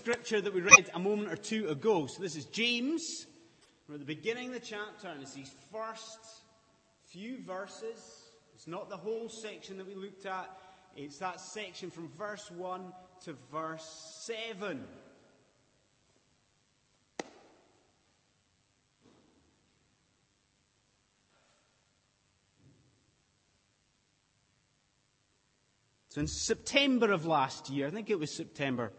scripture that we read a moment or two ago. So this is James. We're at the beginning of the chapter, and it's these first few verses. It's not the whole section that we looked at, it's that section from verse 1 to verse 7. So in September of last year, I think it was September,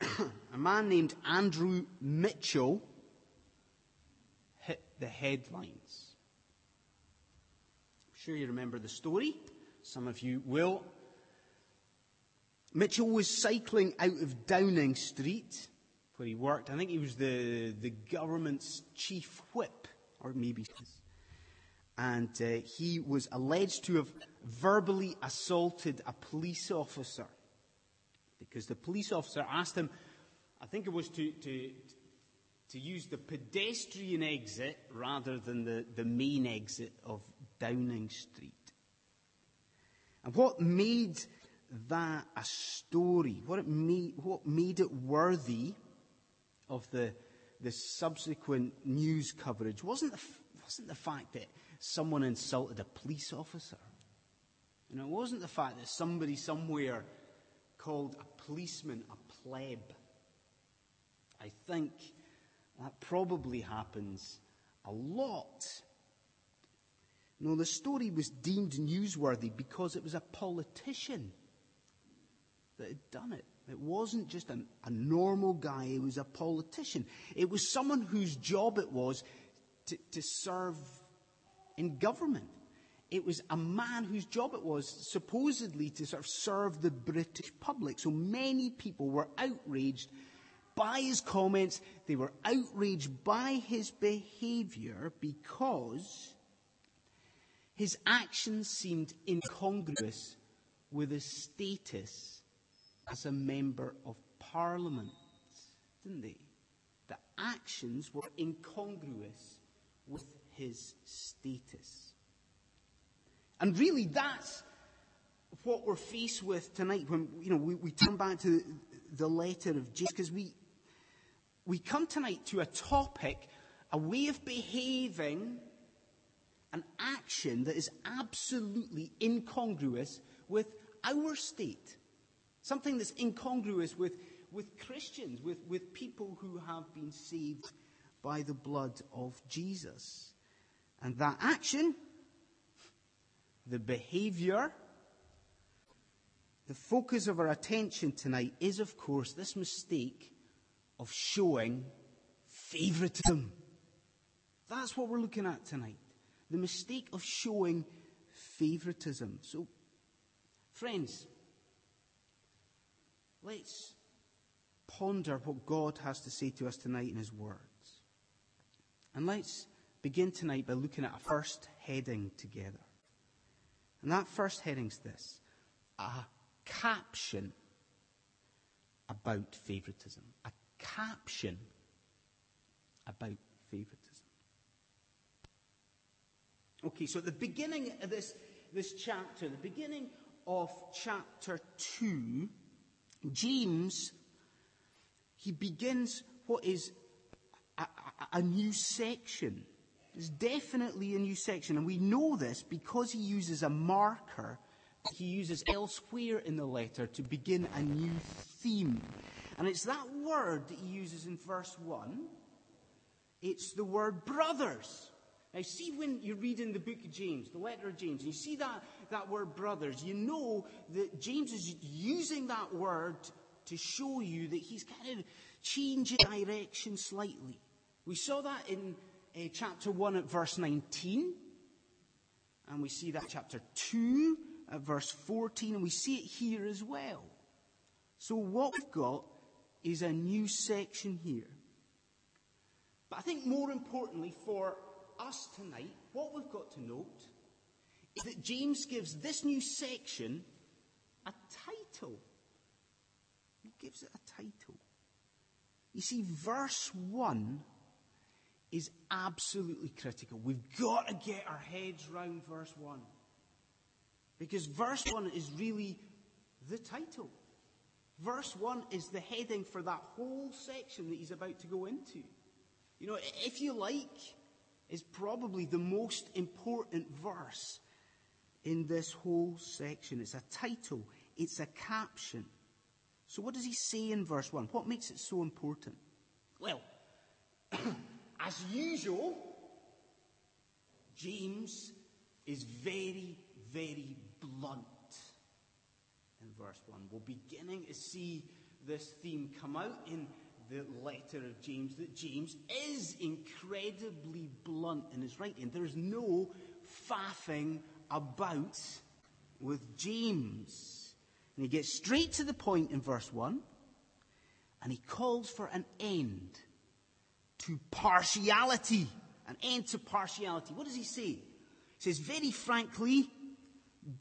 a man named Andrew Mitchell hit the headlines. I'm sure you remember the story. Some of you will. Mitchell was cycling out of Downing Street, where he worked. I think he was the, the government's chief whip, or maybe and uh, he was alleged to have verbally assaulted a police officer because the police officer asked him, I think it was to, to, to use the pedestrian exit rather than the, the main exit of Downing Street. And what made that a story, what, it made, what made it worthy of the, the subsequent news coverage wasn't the, wasn't the fact that someone insulted a police officer. Know, it wasn't the fact that somebody somewhere called a policeman a pleb. I think that probably happens a lot. No, the story was deemed newsworthy because it was a politician that had done it. It wasn't just a, a normal guy, it was a politician. It was someone whose job it was to, to serve in government. It was a man whose job it was supposedly to sort of serve the British public. So many people were outraged by his comments. They were outraged by his behavior because his actions seemed incongruous with his status as a member of parliament, didn't they? The actions were incongruous with his status. And really, that's what we're faced with tonight when you know we, we turn back to the letter of Jesus, because we we come tonight to a topic, a way of behaving, an action that is absolutely incongruous with our state. Something that's incongruous with, with Christians, with, with people who have been saved by the blood of Jesus. And that action, the behavior, the focus of our attention tonight is, of course, this mistake of showing favoritism. That's what we're looking at tonight. The mistake of showing favoritism. So, friends, let's ponder what God has to say to us tonight in His words. And let's begin tonight by looking at a first heading together. And that first heading's this a caption about favoritism. A caption about favoritism. Okay, so at the beginning of this, this chapter, the beginning of chapter 2, James, he begins what is a, a, a new section. It's definitely a new section, and we know this because he uses a marker he uses elsewhere in the letter to begin a new theme. And it's that word that he uses in verse 1. It's the word brothers. Now, see when you read in the book of James, the letter of James, and you see that, that word brothers, you know that James is using that word to show you that he's kind of changing direction slightly. We saw that in uh, chapter 1 at verse 19. And we see that chapter 2 at verse 14. And we see it here as well. So what we've got is a new section here. But I think more importantly for us tonight, what we've got to note is that James gives this new section a title. He gives it a title. You see, verse 1 is absolutely critical. We've got to get our heads round verse 1. Because verse 1 is really the title. Verse 1 is the heading for that whole section that he's about to go into. You know, if you like, is probably the most important verse in this whole section. It's a title, it's a caption. So, what does he say in verse 1? What makes it so important? Well, as usual, James is very, very blunt in verse 1. We're beginning to see this theme come out in the letter of James that James is incredibly blunt in his writing. There's no faffing about with James. And he gets straight to the point in verse 1 and he calls for an end to partiality. An end to partiality. What does he say? He says, very frankly,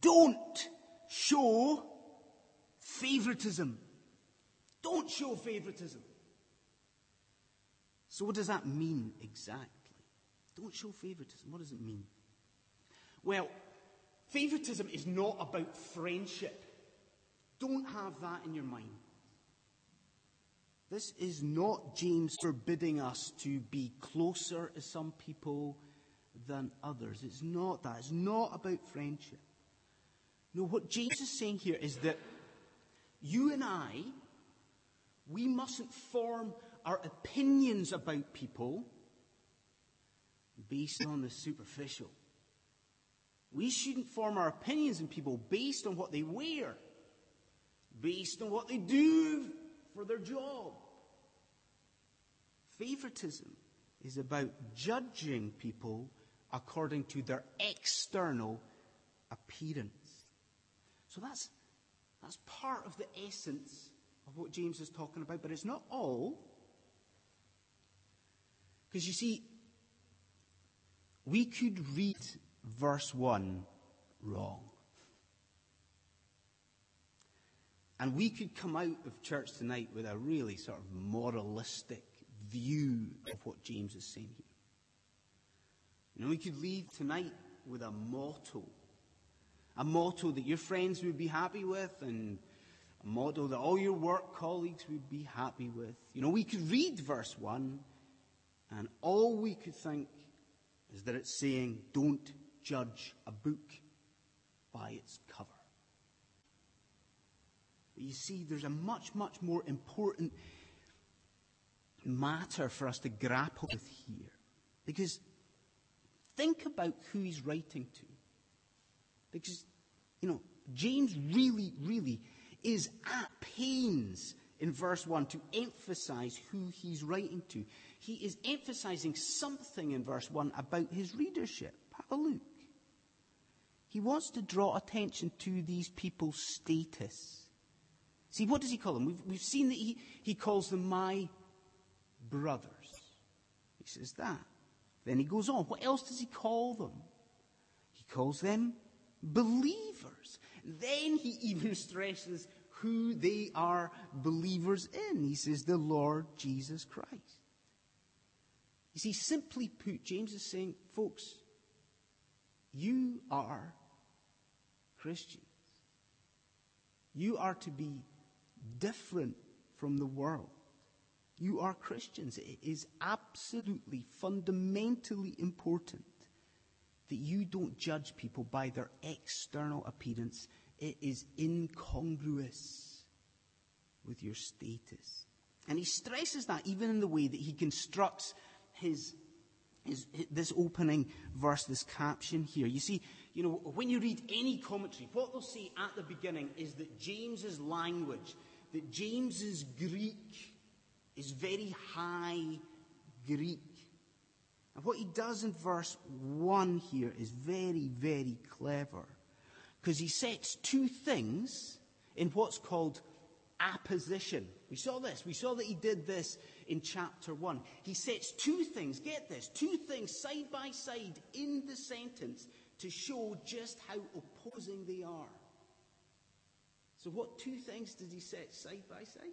don't show favoritism. Don't show favoritism. So, what does that mean exactly? Don't show favoritism. What does it mean? Well, favoritism is not about friendship. Don't have that in your mind. This is not James forbidding us to be closer to some people than others. It's not that. It's not about friendship. No, what James is saying here is that you and I, we mustn't form our opinions about people based on the superficial. We shouldn't form our opinions on people based on what they wear, based on what they do for their job. Favoritism is about judging people according to their external appearance. So that's, that's part of the essence of what James is talking about, but it's not all. Because you see, we could read verse 1 wrong. And we could come out of church tonight with a really sort of moralistic view of what James is saying here. You know, we could leave tonight with a motto. A motto that your friends would be happy with and a motto that all your work colleagues would be happy with. You know, we could read verse 1 and all we could think is that it's saying, don't judge a book by its cover. But you see, there's a much, much more important matter for us to grapple with here. Because think about who he's writing to. Because, you know, James really, really is at pains in verse 1 to emphasize who he's writing to. He is emphasizing something in verse 1 about his readership. Have a look. He wants to draw attention to these people's status. See, what does he call them? We've, we've seen that he, he calls them my brothers. He says that. Then he goes on. What else does he call them? He calls them believers. Then he even stresses who they are believers in. He says, the Lord Jesus Christ. You see, simply put, James is saying, folks, you are Christians. You are to be different from the world. You are Christians. It is absolutely, fundamentally important that you don't judge people by their external appearance. It is incongruous with your status. And he stresses that even in the way that he constructs his, his, his, this opening verse, this caption here. You see, you know, when you read any commentary, what they'll say at the beginning is that James's language, that James's Greek is very high Greek. And what he does in verse 1 here is very, very clever. Because he sets two things in what's called apposition. We saw this. We saw that he did this in chapter 1. He sets two things, get this, two things side by side in the sentence to show just how opposing they are. So, what two things does he set side by side?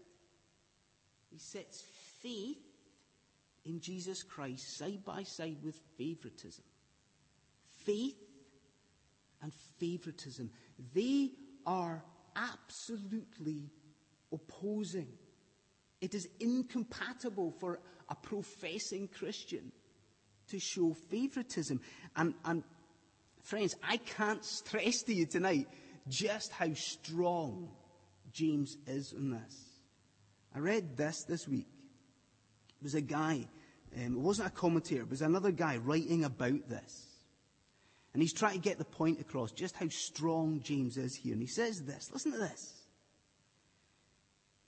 He sets faith in Jesus Christ side by side with favoritism. Faith and favoritism, they are absolutely opposing. It is incompatible for a professing Christian to show favoritism. And, and friends, I can't stress to you tonight just how strong James is on this. I read this this week. It was a guy, um, it wasn't a commentator, it was another guy writing about this. And he's trying to get the point across just how strong James is here. And he says this listen to this.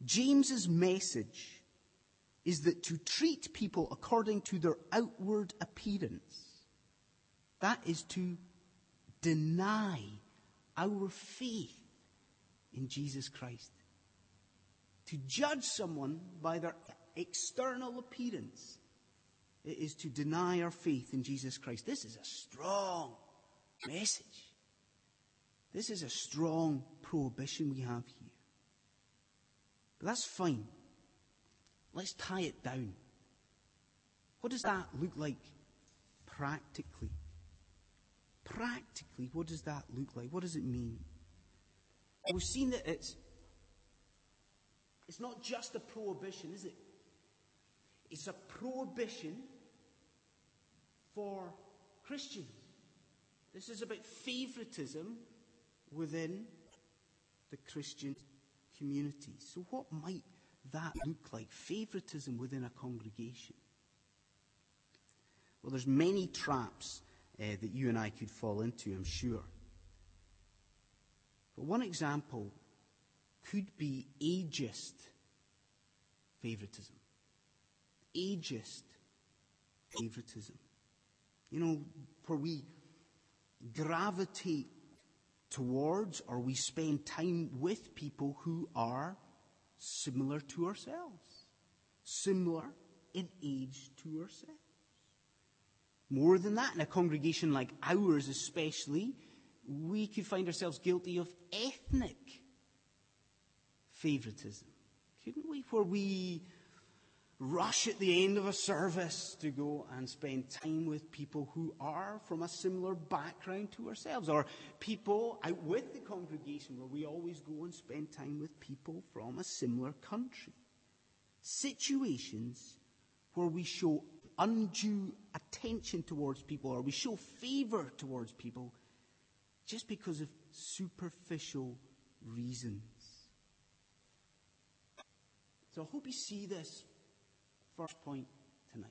James's message is that to treat people according to their outward appearance, that is to deny our faith in Jesus Christ. To judge someone by their external appearance is to deny our faith in Jesus Christ. This is a strong message. This is a strong prohibition we have here. But that's fine. Let's tie it down. What does that look like practically? Practically, what does that look like? What does it mean? We've seen that it's, it's not just a prohibition, is it? It's a prohibition for Christians. This is about favoritism within the Christian community. So, what might that look like? Favoritism within a congregation. Well, there's many traps uh, that you and I could fall into, I'm sure. But one example could be ageist favoritism. Ageist favoritism. You know, where we gravitate towards or we spend time with people who are similar to ourselves, similar in age to ourselves. More than that, in a congregation like ours, especially, we could find ourselves guilty of ethnic favoritism, couldn't we? Where we rush at the end of a service to go and spend time with people who are from a similar background to ourselves, or people out with the congregation where we always go and spend time with people from a similar country. Situations where we show undue attention towards people or we show favor towards people just because of superficial reasons. So I hope you see this first point tonight.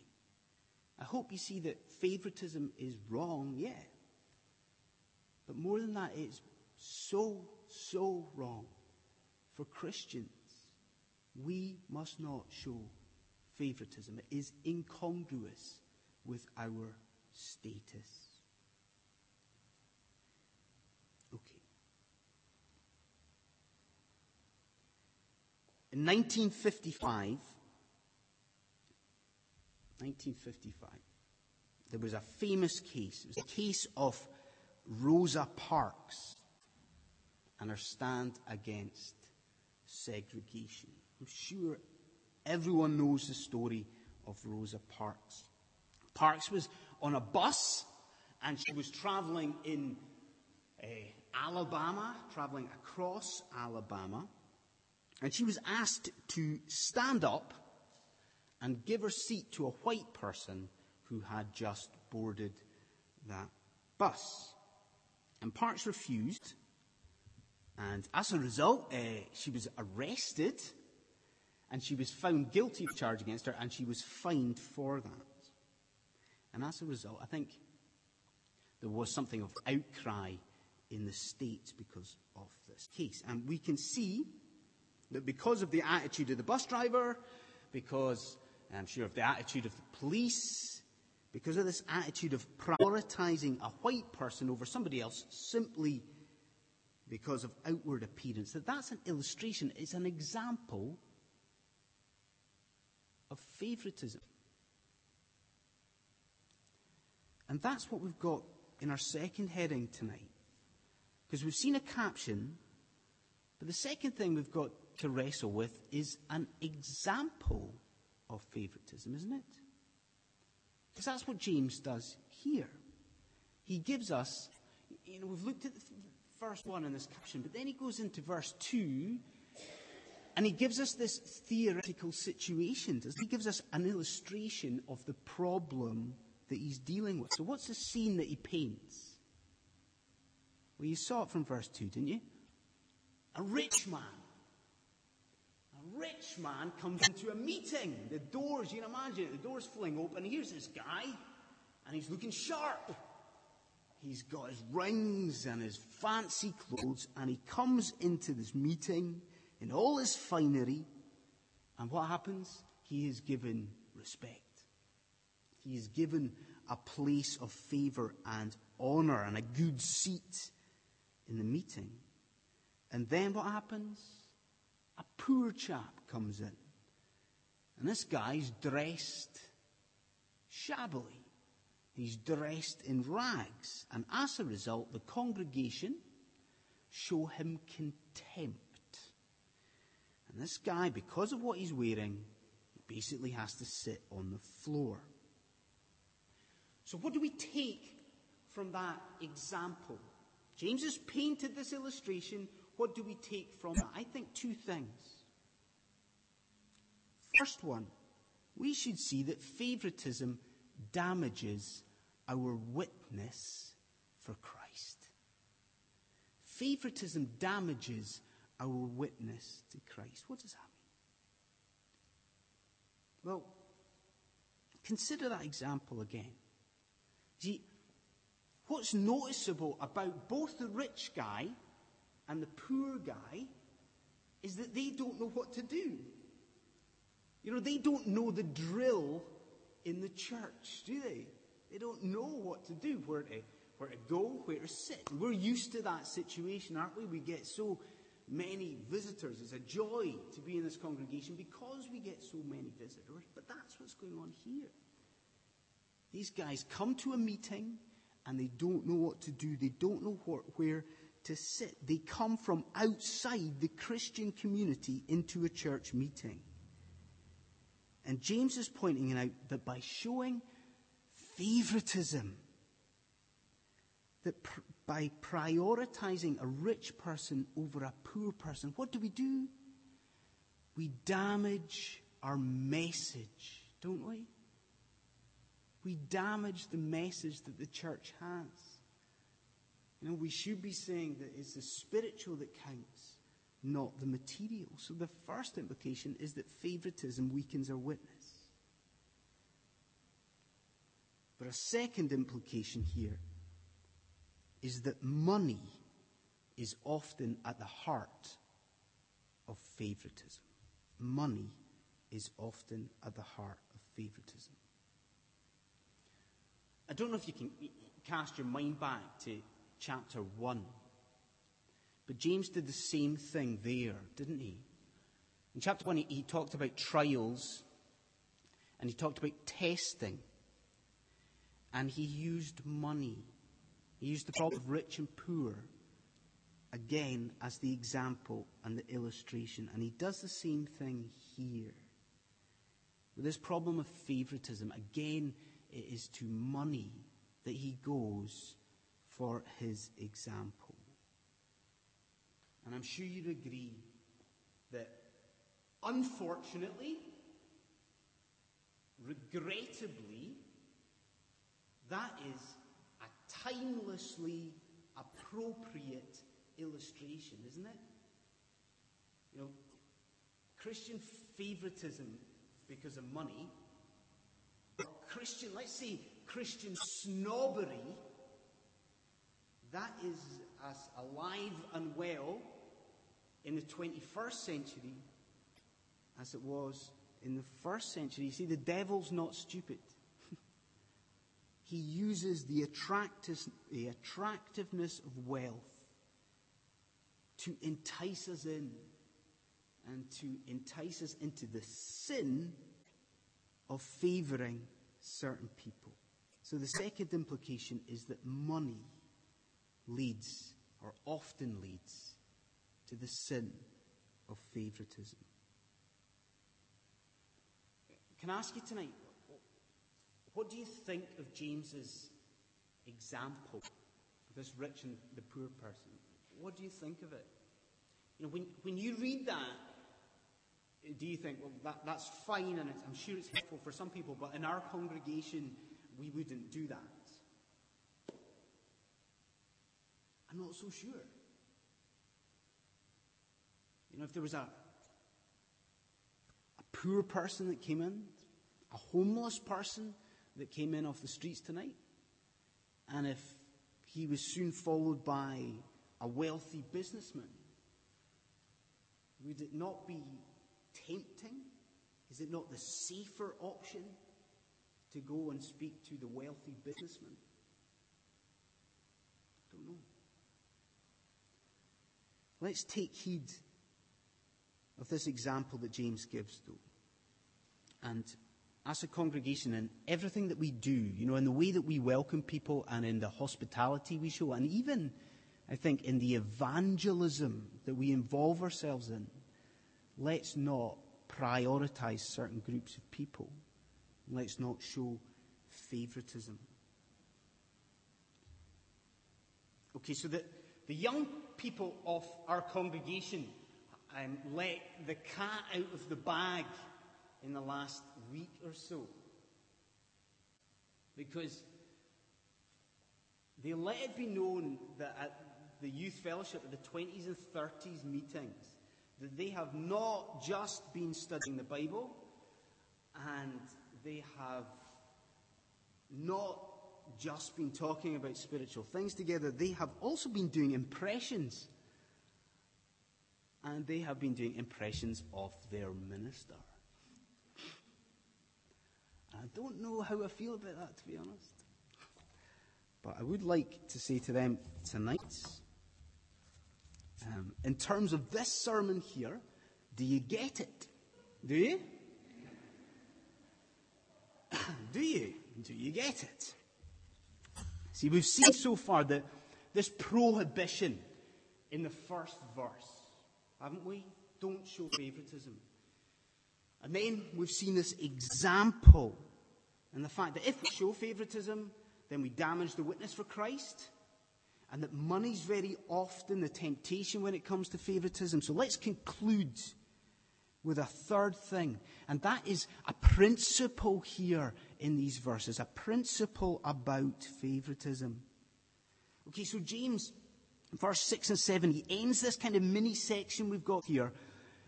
I hope you see that favoritism is wrong, yeah. But more than that, it's so, so wrong for Christians. We must not show favoritism. It is incongruous with our status. Okay. In 1955, 1955, there was a famous case. It was a case of Rosa Parks and her stand against segregation. I'm sure everyone knows the story of Rosa Parks. Parks was on a bus and she was traveling in uh, Alabama, traveling across Alabama, and she was asked to stand up and give her seat to a white person who had just boarded that bus. And Parks refused, and as a result, uh, she was arrested, and she was found guilty of charge against her, and she was fined for that. And as a result, I think there was something of outcry in the States because of this case. And we can see that because of the attitude of the bus driver, because I'm sure of the attitude of the police, because of this attitude of prioritizing a white person over somebody else simply because of outward appearance, that that's an illustration, it's an example of favoritism. And that's what we've got in our second heading tonight. Because we've seen a caption, but the second thing we've got to wrestle with is an example of favoritism, isn't it? Because that's what James does here. He gives us, you know, we've looked at the first one in this caption, but then he goes into verse 2 And he gives us this theoretical situation. He gives us an illustration of the problem that he's dealing with. So, what's the scene that he paints? Well, you saw it from verse 2, didn't you? A rich man. A rich man comes into a meeting. The doors, you can imagine it, the doors fling open. Here's this guy, and he's looking sharp. He's got his rings and his fancy clothes, and he comes into this meeting in all his finery. And what happens? He is given respect. He is given a place of favor and honor and a good seat in the meeting. And then what happens? A poor chap comes in. And this guy's dressed shabbily. He's dressed in rags. And as a result, the congregation show him contempt. And this guy, because of what he's wearing, basically has to sit on the floor. So, what do we take from that example? James has painted this illustration. What do we take from it? I think two things. First one, we should see that favoritism damages our witness for Christ. Favoritism damages our witness to Christ. What does that mean? Well, consider that example again. See, what's noticeable about both the rich guy and the poor guy is that they don't know what to do. You know, they don't know the drill in the church, do they? They don't know what to do, where to, where to go, where to sit. We're used to that situation, aren't we? We get so many visitors. It's a joy to be in this congregation because we get so many visitors. But that's what's going on here. These guys come to a meeting and they don't know what to do. They don't know what, where to sit. They come from outside the Christian community into a church meeting. And James is pointing out that by showing favoritism, that by prioritizing a rich person over a poor person, what do we do? We damage our message, don't we? we damage the message that the church has. You know, we should be saying that it's the spiritual that counts, not the material. So the first implication is that favoritism weakens our witness. But a second implication here is that money is often at the heart of favoritism. Money is often at the heart of favoritism. I don't know if you can cast your mind back to chapter 1. But James did the same thing there, didn't he? In chapter 1, he, he talked about trials and he talked about testing. And he used money. He used the problem of rich and poor again as the example and the illustration. And he does the same thing here. With this problem of favoritism, again, it is to money that he goes for his example. And I'm sure you'd agree that unfortunately, regrettably, that is timelessly appropriate illustration, isn't it? You know, Christian favoritism because of money Christian, let's say Christian snobbery, that is as alive and well in the 21st century as it was in the first century. You see, the devil's not stupid. He uses the, the attractiveness of wealth to entice us in and to entice us into the sin of favoring certain people. So the second implication is that money leads, or often leads, to the sin of favoritism. Can I ask you tonight, what do you think of James's example this rich and the poor person? What do you think of it? You know, when, when you read that, do you think, well, that, that's fine and I'm sure it's helpful for some people, but in our congregation, we wouldn't do that? I'm not so sure. You know, if there was a, a poor person that came in, a homeless person that came in off the streets tonight, and if he was soon followed by a wealthy businessman, would it not be tempting? Is it not the safer option to go and speak to the wealthy businessman? I don't know. Let's take heed of this example that James gives, though. And as a congregation, in everything that we do, you know, in the way that we welcome people and in the hospitality we show, and even, I think, in the evangelism that we involve ourselves in, let's not prioritize certain groups of people. Let's not show favoritism. Okay, so the, the young people of our congregation um, let the cat out of the bag in the last week or so. Because they let it be known that at the youth fellowship, at the 20s and 30s meetings, that they have not just been studying the Bible and they have not just been talking about spiritual things together, they have also been doing impressions. And they have been doing impressions of their minister. I don't know how I feel about that, to be honest. But I would like to say to them tonight, um, in terms of this sermon here, do you get it? Do you? do you? Do you get it? See, we've seen so far that this prohibition in the first verse, haven't we? Don't show favoritism. And then we've seen this example and the fact that if we show favoritism, then we damage the witness for Christ. And that money's very often the temptation when it comes to favoritism. So let's conclude with a third thing. And that is a principle here in these verses. A principle about favoritism. Okay, so James, verse 6 and 7, he ends this kind of mini section we've got here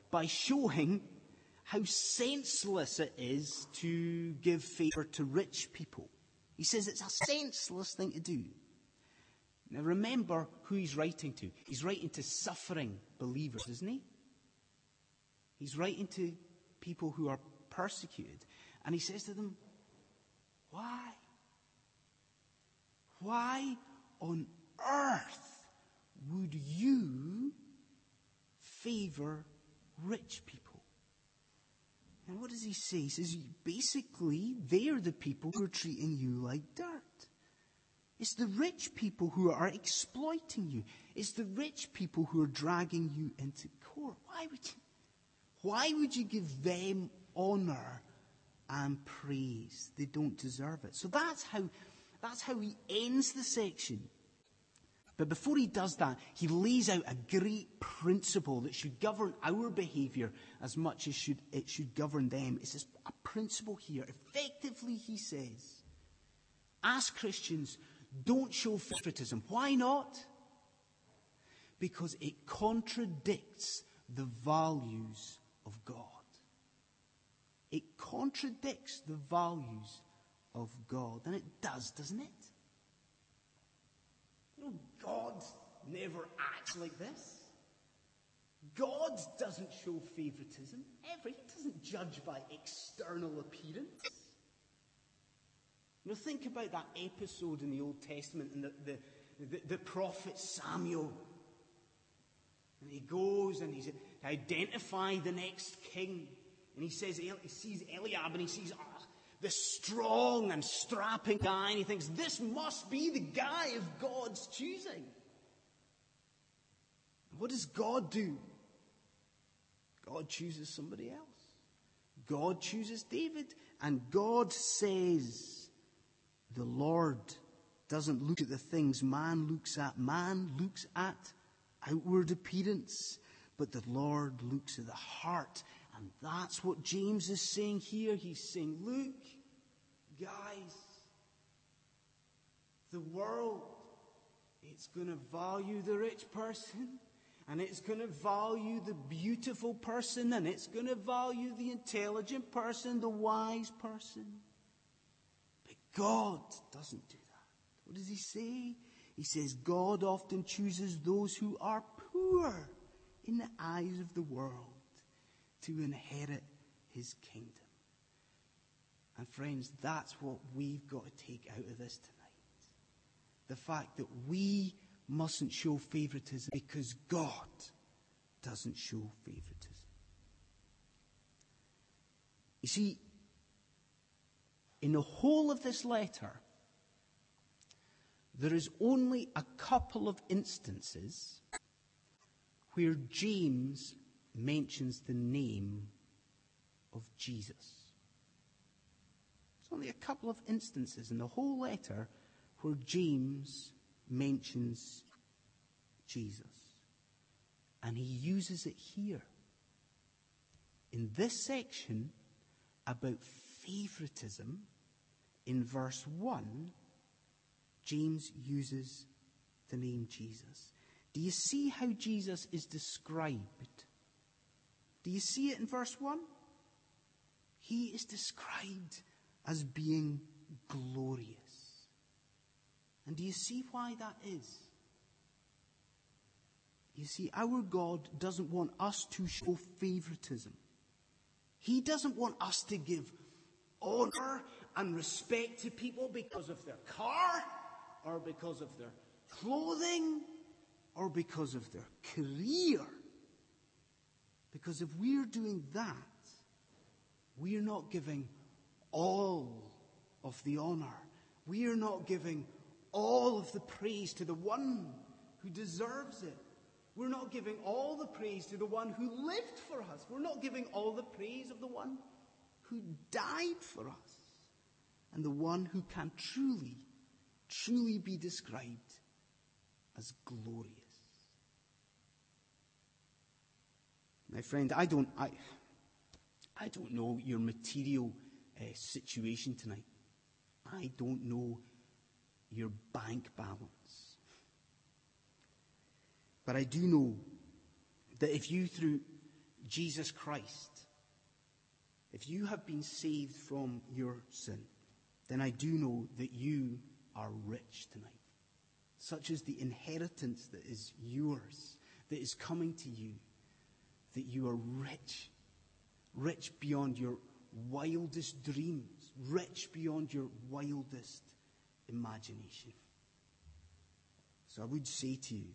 by showing how senseless it is to give favor to rich people. He says it's a senseless thing to do. Now remember who he's writing to. He's writing to suffering believers, isn't he? He's writing to people who are persecuted. And he says to them, Why? Why on earth would you favor rich people? And what does he say? He says, basically, they're the people who are treating you like dirt. It's the rich people who are exploiting you. It's the rich people who are dragging you into court. Why would you, why would you give them honor and praise? They don't deserve it. So that's how, that's how he ends the section. But before he does that, he lays out a great principle that should govern our behavior as much as should, it should govern them. It's a principle here. Effectively, he says, as Christians, don't show favoritism. Why not? Because it contradicts the values of God. It contradicts the values of God. And it does, doesn't it? God never acts like this. God doesn't show favoritism ever. He doesn't judge by external appearance. Now think about that episode in the Old Testament and the, the, the, the prophet Samuel. And he goes and he's identify the next king. And he says, he sees Eliab and he sees the strong and strapping guy, and he thinks, this must be the guy of God's choosing. What does God do? God chooses somebody else. God chooses David, and God says, the Lord doesn't look at the things man looks at. Man looks at outward appearance, but the Lord looks at the heart And that's what James is saying here. He's saying, look, guys, the world, it's going to value the rich person, and it's going to value the beautiful person, and it's going to value the intelligent person, the wise person. But God doesn't do that. What does he say? He says, God often chooses those who are poor in the eyes of the world to inherit his kingdom. And friends, that's what we've got to take out of this tonight. The fact that we mustn't show favoritism because God doesn't show favoritism. You see, in the whole of this letter, there is only a couple of instances where James mentions the name of Jesus. There's only a couple of instances in the whole letter where James mentions Jesus. And he uses it here. In this section about favoritism, in verse 1, James uses the name Jesus. Do you see how Jesus is described? Do you see it in verse 1? He is described as being glorious. And do you see why that is? You see, our God doesn't want us to show favoritism. He doesn't want us to give honor and respect to people because of their car or because of their clothing or because of their career. Because if we're doing that, we're not giving all of the honor. We are not giving all of the praise to the one who deserves it. We're not giving all the praise to the one who lived for us. We're not giving all the praise of the one who died for us and the one who can truly, truly be described as glorious. My friend, I don't, I, I don't know your material uh, situation tonight. I don't know your bank balance. But I do know that if you, through Jesus Christ, if you have been saved from your sin, then I do know that you are rich tonight. Such is the inheritance that is yours, that is coming to you, that you are rich, rich beyond your wildest dreams, rich beyond your wildest imagination. So I would say to you,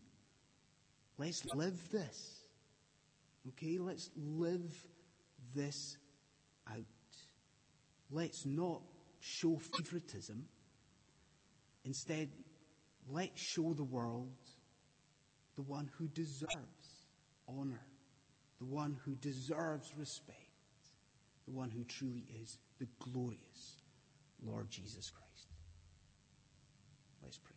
let's live this. Okay, let's live this out. Let's not show favoritism. Instead, let's show the world the one who deserves honor, the one who deserves respect, the one who truly is the glorious Lord Jesus Christ. Let's pray.